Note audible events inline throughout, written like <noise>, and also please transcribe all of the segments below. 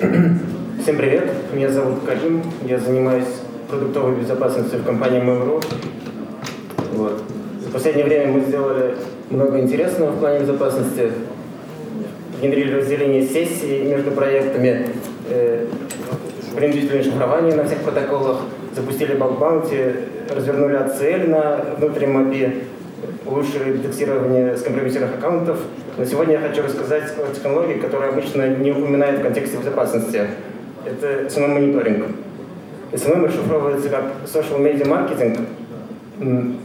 <clears throat> Всем привет, меня зовут Карим, я занимаюсь продуктовой безопасностью в компании Mail.ru. Вот. В последнее время мы сделали много интересного в плане безопасности. Внедрили разделение сессий между проектами, э, принудительное шифрование на всех протоколах, запустили баг-баунти, развернули ACL на внутреннем API, улучшили детектирование скомпрометированных аккаунтов. Но сегодня я хочу рассказать о технологии, которая обычно не упоминает в контексте безопасности. Это SMM-мониторинг. SMM расшифровывается как Social Media Marketing,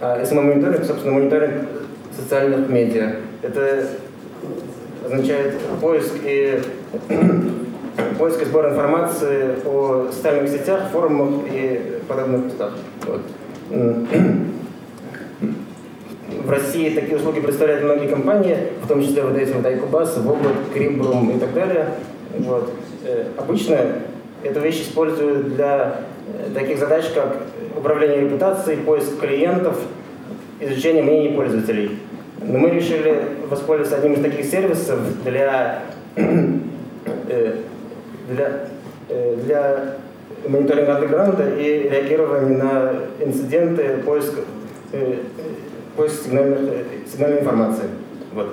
а SMM-мониторинг, собственно, мониторинг социальных медиа. Это означает поиск и <clears throat> поиск и сбор информации о социальных сетях, форумах и подобных местах. Вот. <clears throat> В России такие услуги представляют многие компании, в том числе вот эти вот Айкубас, Вобот, Крибрум и так далее. Вот. Э, обычно эту вещь используют для э, таких задач, как управление репутацией, поиск клиентов, изучение мнений пользователей. Но мы решили воспользоваться одним из таких сервисов для, <clears throat> э, для, для мониторинга андерграунда и реагирования на инциденты, поиск поиск сигнальных, э, сигнальной информации. Вот.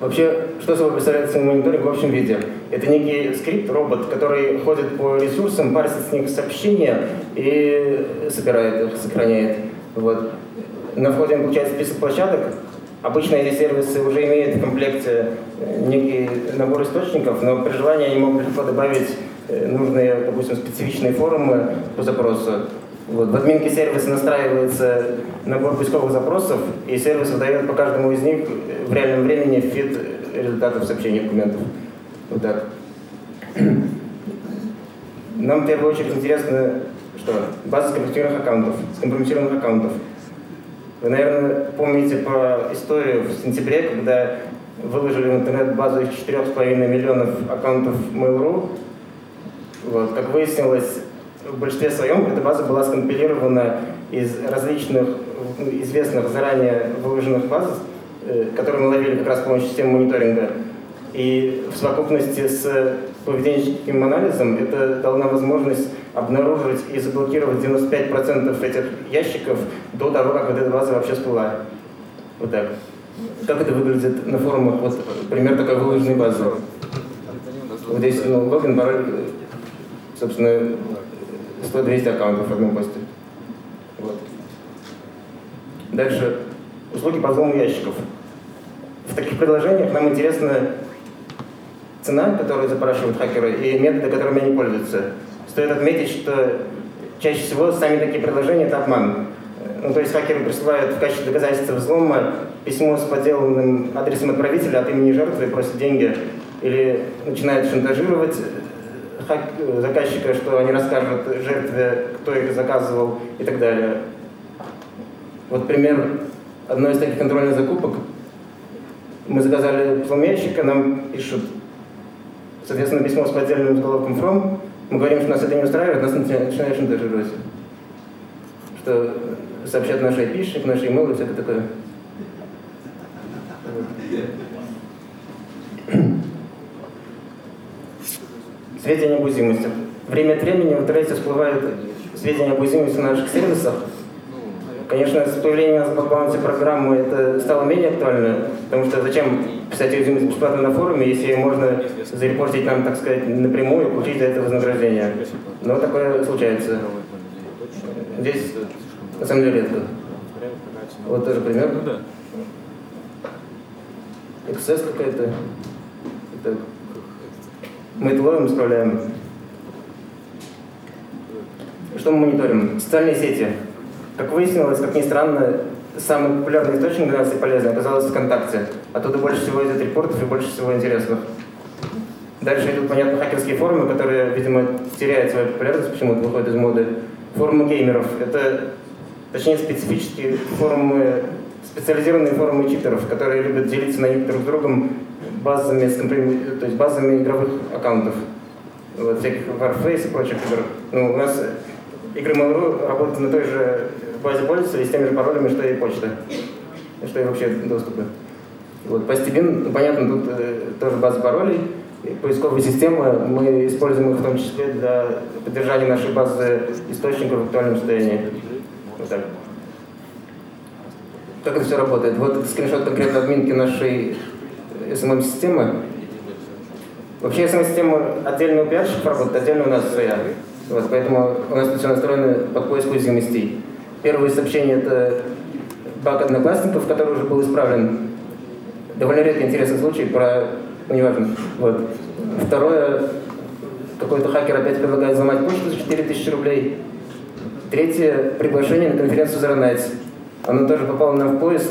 Вообще, что собой представляет мониторинг в общем виде? Это некий скрипт, робот, который ходит по ресурсам, парсит с них сообщения и собирает их, сохраняет. Вот. На входе он получает список площадок. Обычно эти сервисы уже имеют в комплекте э, некий набор источников, но при желании они могут легко добавить э, нужные, допустим, специфичные форумы по запросу. Вот. В админке сервиса настраивается набор поисковых запросов, и сервис выдает по каждому из них в реальном времени фид результатов сообщения документов. Вот так. Нам в первую очередь интересно, что база скомпрометированных аккаунтов, скомпрометированных аккаунтов. Вы, наверное, помните про историю в сентябре, когда выложили в интернет базу из 4,5 миллионов аккаунтов Mail.ru. Вот. Как выяснилось, в большинстве своем эта база была скомпилирована из различных известных заранее выложенных баз, э, которые мы ловили как раз с помощью системы мониторинга. И в совокупности с поведенческим анализом это дало нам возможность обнаружить и заблокировать 95% этих ящиков до того, как вот эта база вообще всплыла. Вот так. Как это выглядит на форумах? Вот пример такой выложенной базы. Вот здесь ну, логин, пароль, собственно, 100-200 аккаунтов в одном посте. Вот. Дальше. Услуги по взлому ящиков. В таких предложениях нам интересна цена, которую запрашивают хакеры, и методы, которыми они пользуются. Стоит отметить, что чаще всего сами такие предложения – это обман. Ну, то есть хакеры присылают в качестве доказательства взлома письмо с подделанным адресом отправителя от имени жертвы и просят деньги. Или начинают шантажировать заказчика, что они расскажут жертве, кто их заказывал и так далее. Вот пример одной из таких контрольных закупок. Мы заказали взломящика, нам пишут, соответственно, письмо с поддельным заголовком from. Мы говорим, что нас это не устраивает, нас начинают шантажировать. Что сообщат наш IP, наш email и всякое такое. Сведения об уязвимостях. Время от времени в интернете всплывают сведения об уязвимости на наших сервисах. Конечно, с появлением bug bounty программы это стало менее актуально, потому что зачем писать уязвимость бесплатно на форуме, если можно зарепортить нам, так сказать, напрямую и получить за это вознаграждение. Но такое случается. Здесь на самом деле редко. Вот тоже пример. XS какая-то. Мы это ловим, исправляем. Что мы мониторим? Социальные сети. Как выяснилось, как ни странно, самый популярный источник для нас и полезный оказался ВКонтакте. Оттуда больше всего идет репортов и больше всего интересных. Дальше идут, понятно, хакерские форумы, которые, видимо, теряют свою популярность, почему-то выходят из моды. Форумы геймеров. Это, точнее, специфические форумы, специализированные форумы читеров, которые любят делиться на них друг с другом базами, то есть базами игровых аккаунтов. Вот, всяких Warface и прочих игр. Ну, у нас игры Mail.ru работают на той же базе пользователей с теми же паролями, что и почта, что и вообще доступы. Вот, по Steam, ну, понятно, тут э, тоже база паролей, поисковые системы, мы используем их в том числе для поддержания нашей базы источников в актуальном состоянии. Вот так. Как это все работает? Вот это скриншот конкретно админки нашей SMM-системы. Вообще SMM-система отдельно у пиарщиков работает, отдельно у нас своя. Вот, поэтому у нас все настроено под поиск уязвимостей. Первое сообщение – это баг одноклассников, который уже был исправлен. Довольно редкий интересный случай про... Ну, неважно. Вот. Второе, какой-то хакер опять предлагает взломать почту за 4000 рублей. Третье, приглашение на конференцию Nights. Оно тоже попало нам в поиск,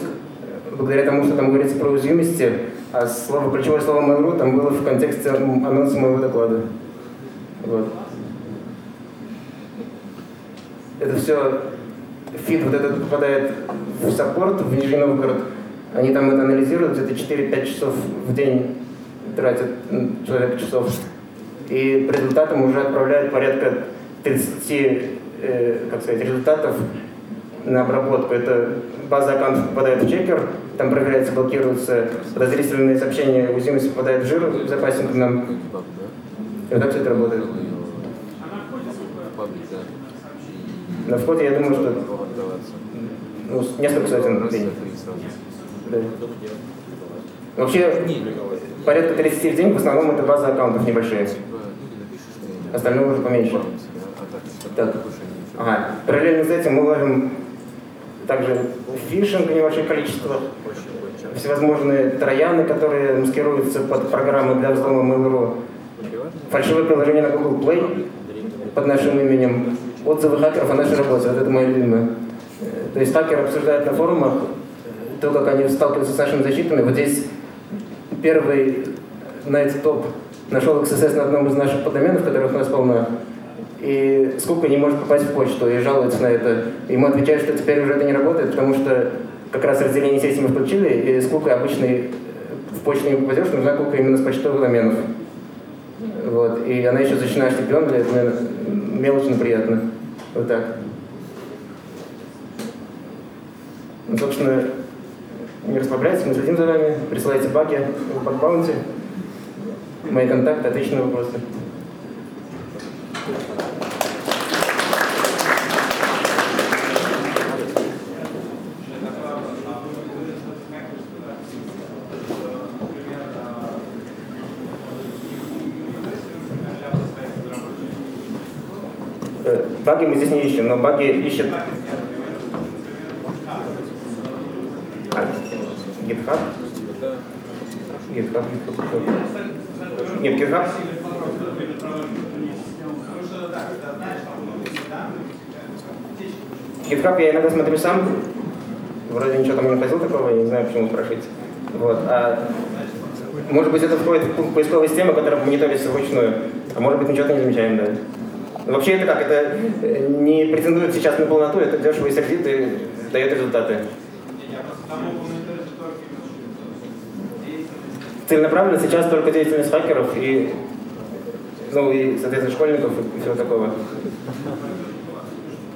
благодаря тому, что там говорится про уязвимости, а слово, ключевое слово Mail.ru там было в контексте анонса моего доклада. Вот. Это все фид вот этот попадает в саппорт в Нижний Новгород. Они там это анализируют, где-то 4-5 часов в день тратят человек часов. И по результатам уже отправляют порядка 30 э, как сказать, результатов на обработку. Это база аккаунтов попадает в чекер, там проверяется, блокируются подозрительные сообщения, уязвимость попадает в жир безопасненько нам. И вот так все это работает. На входе, я думаю, что ну, несколько сотен в день. Да. Вообще, порядка 30 в день, в основном это база аккаунтов небольшие. Остальное уже поменьше. Так. Ага. Параллельно с этим мы ловим также фишинг в небольших количествах, всевозможные трояны, которые маскируются под программы для взлома Mail.ru, фальшивое приложение на Google Play под нашим именем, отзывы хакеров о нашей работе, вот это мое любимое. То есть хакеры обсуждают на форумах то, как они сталкиваются с нашими защитами. Вот здесь первый Night Top нашел XSS на одном из наших подоменов, которых у нас полно, и сколько не может попасть в почту, и жалуется на это. Ему отвечают, что теперь уже это не работает, потому что как раз разделение сети мы включили, и сколько обычный в почту не попадешь, нужна кука именно с почтовых доменов. Вот. И она еще защищена HTTP, для этого мелочно приятно. Вот так. Ну, собственно, не расслабляйтесь, мы следим за вами, присылайте баги в бакбаунте. Мои контакты, отличные вопросы. Баги мы здесь не ищем, но баги ищет GitHub. GitHub. Нет, GitHub. GitHub я иногда смотрю сам. Вроде ничего там не находил такого, я не знаю, почему спрашиваете. Вот. А, может быть, это входит в поисковые системы, которые мониторятся вручную. А может быть, ничего не замечаем, да. Вообще это как? Это э, не претендует сейчас на полноту, это дешево и сердито дает результаты. Целенаправленно сейчас только деятельность хакеров и, ну, и, соответственно, школьников и всего такого.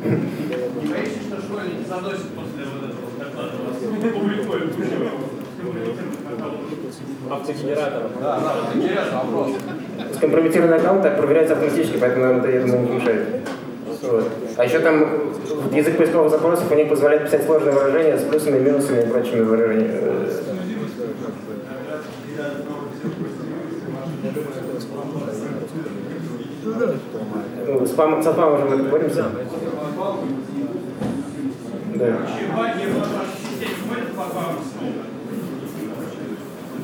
Не боишься, что школьники заносят после вот этого публикуют? Автогенераторов. Да, да, интересный вопрос. Скомпрометированный аккаунт так проверяется автоматически, поэтому нам это, я думаю, не мешает. Вот. А еще там язык поисковых запросов у них позволяет писать сложные выражения с плюсами, минусами и прочими выражениями. Ну, спам, со спамом уже мы боремся. Да.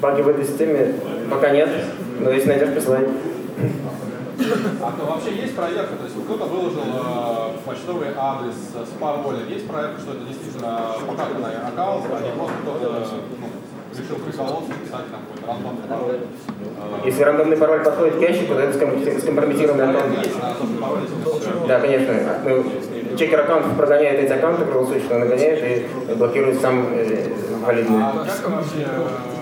Баги в этой системе пока нет, но если найдешь, присылай. А то вообще есть проверка? То есть кто-то выложил э, почтовый адрес с паролем. Есть проверка, что это действительно покатанный аккаунт, а не просто кто-то ну, решил приколоться, писать там какой-то рандомный пароль. Если рандомный пароль подходит к ящику, то это скомпромети- скомпрометированный если Да, конечно. Ну, чекер аккаунтов прогоняет эти аккаунты круглосуточно, нагоняет и блокирует сам э, валидный. А как вообще, э,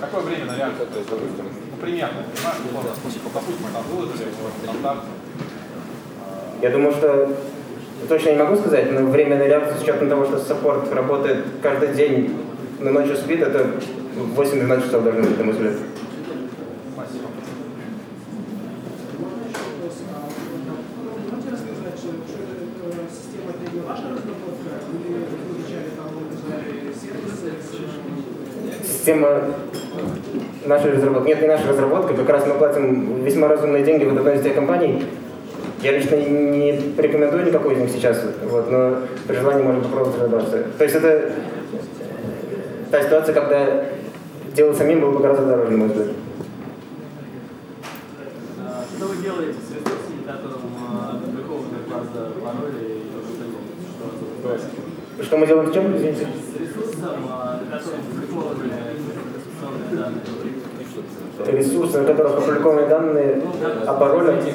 Какое время, наверное, то есть, допустим, ну, примерно, понимаешь, условно, допустим, мы там выложили стандарт. Я думаю, что точно не могу сказать, но время на реакцию с учетом того, что саппорт работает каждый день, но ночью спит, это 8-12 часов должно быть, на мой взгляд. Спасибо. Система нашей разработки. Нет, не наша разработка, как раз мы платим весьма разумные деньги в одной из тех компаний. Я лично не рекомендую никакой из них сейчас, вот, но при желании можно попробовать разобраться. То есть это та ситуация, когда делать самим было бы гораздо дороже, мой взгляд. А, что вы делаете с ресурсами, которым опубликованы база пароли и что, что мы делаем в чем, извините? С ресурсом, на котором опубликованы регистрационные данные. Ресурсы, на которых опубликованы данные ну, о паролях. В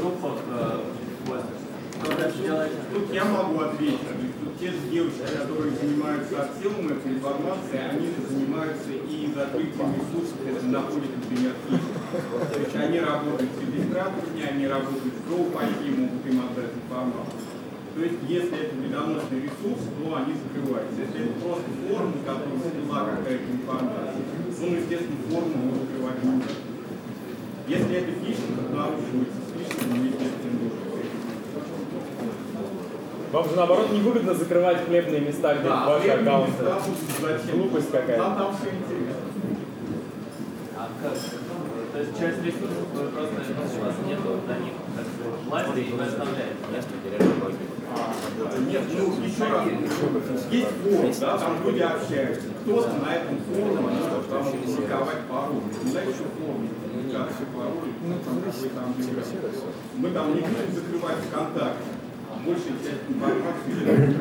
группах Тут я могу ответить. Тут те же девушки, которые занимаются отсылом этой информации, они занимаются и закрытием ресурсов, это находит, например, То есть они работают с регистраторами, они работают с GoPI, могут им отдать информацию. То есть, если это медоносный ресурс, то они закрываются. Если это просто форма, которая слила какая-то информация, то, ну, естественно, форму мы закрывать не можем. Если это фишинг, нарушивается с фишингом, естественно, вам же наоборот невыгодно закрывать хлебные места, где да, ваши аккаунты. Глупость какая-то. Там, там все интересно. А как? То есть часть ресурсов вы просто у вас нету до них как власти и вы оставляете. Нет, ну еще раз, есть форум, да, там люди общаются. Кто-то на этом форуме может там публиковать пароль. Ну, да, еще форум, публикация пароль. Мы там не будем закрывать ВКонтакте большая часть информации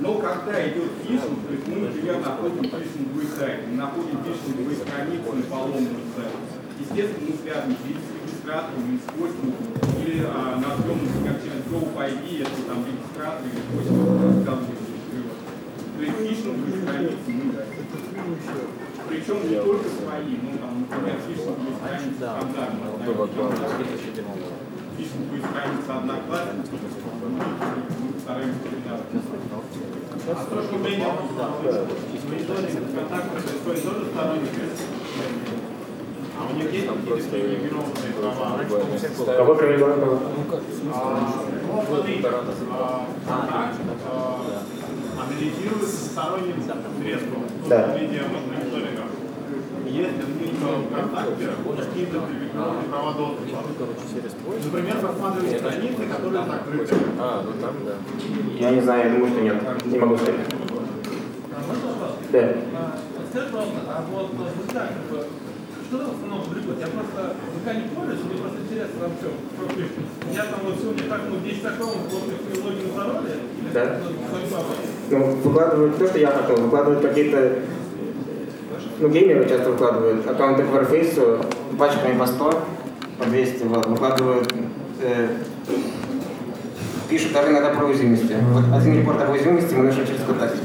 Но когда идет фишинг, то есть мы, например, находим фишинговый сайт, мы находим фишинговые страницы на поломанном сайте, естественно, мы связаны с регистратором, с хостингом, или а, назовем, например, через GoPID, если там регистратор или хостинг рассказывает, То есть фишинговые страницы мы причем не только свои, ну там, например, фишинговые страницы стандартные пишем будет страница одноклассников, мы стараемся А то, что мы мониторинг контактов с той тоже сторонник, Кого права? Ну, смотрите, контакт анализируется сторонним средством, в виде мониторинга если в контакте какие-то привилегированные права доступа. Например, просматривать страницы, которые закрыты. А, ну там, да. Я не знаю, я думаю, что нет. Не могу сказать. Да. Скажи, пожалуйста, а вот вы как, что в основном публикуете? Я просто пока не пользуюсь, мне просто интересно там все. Я там вот сегодня так, ну, 10 аккаунтов, вот их логин пароли, да. Ну, выкладывают то, что я хотел, выкладывают какие-то ну, геймеры часто выкладывают аккаунты к Warface пачками по 100, по 200, вот, выкладывают, э, пишут даже иногда про уязвимости. Вот один репорт об уязвимости мы нашли через ВКонтакте.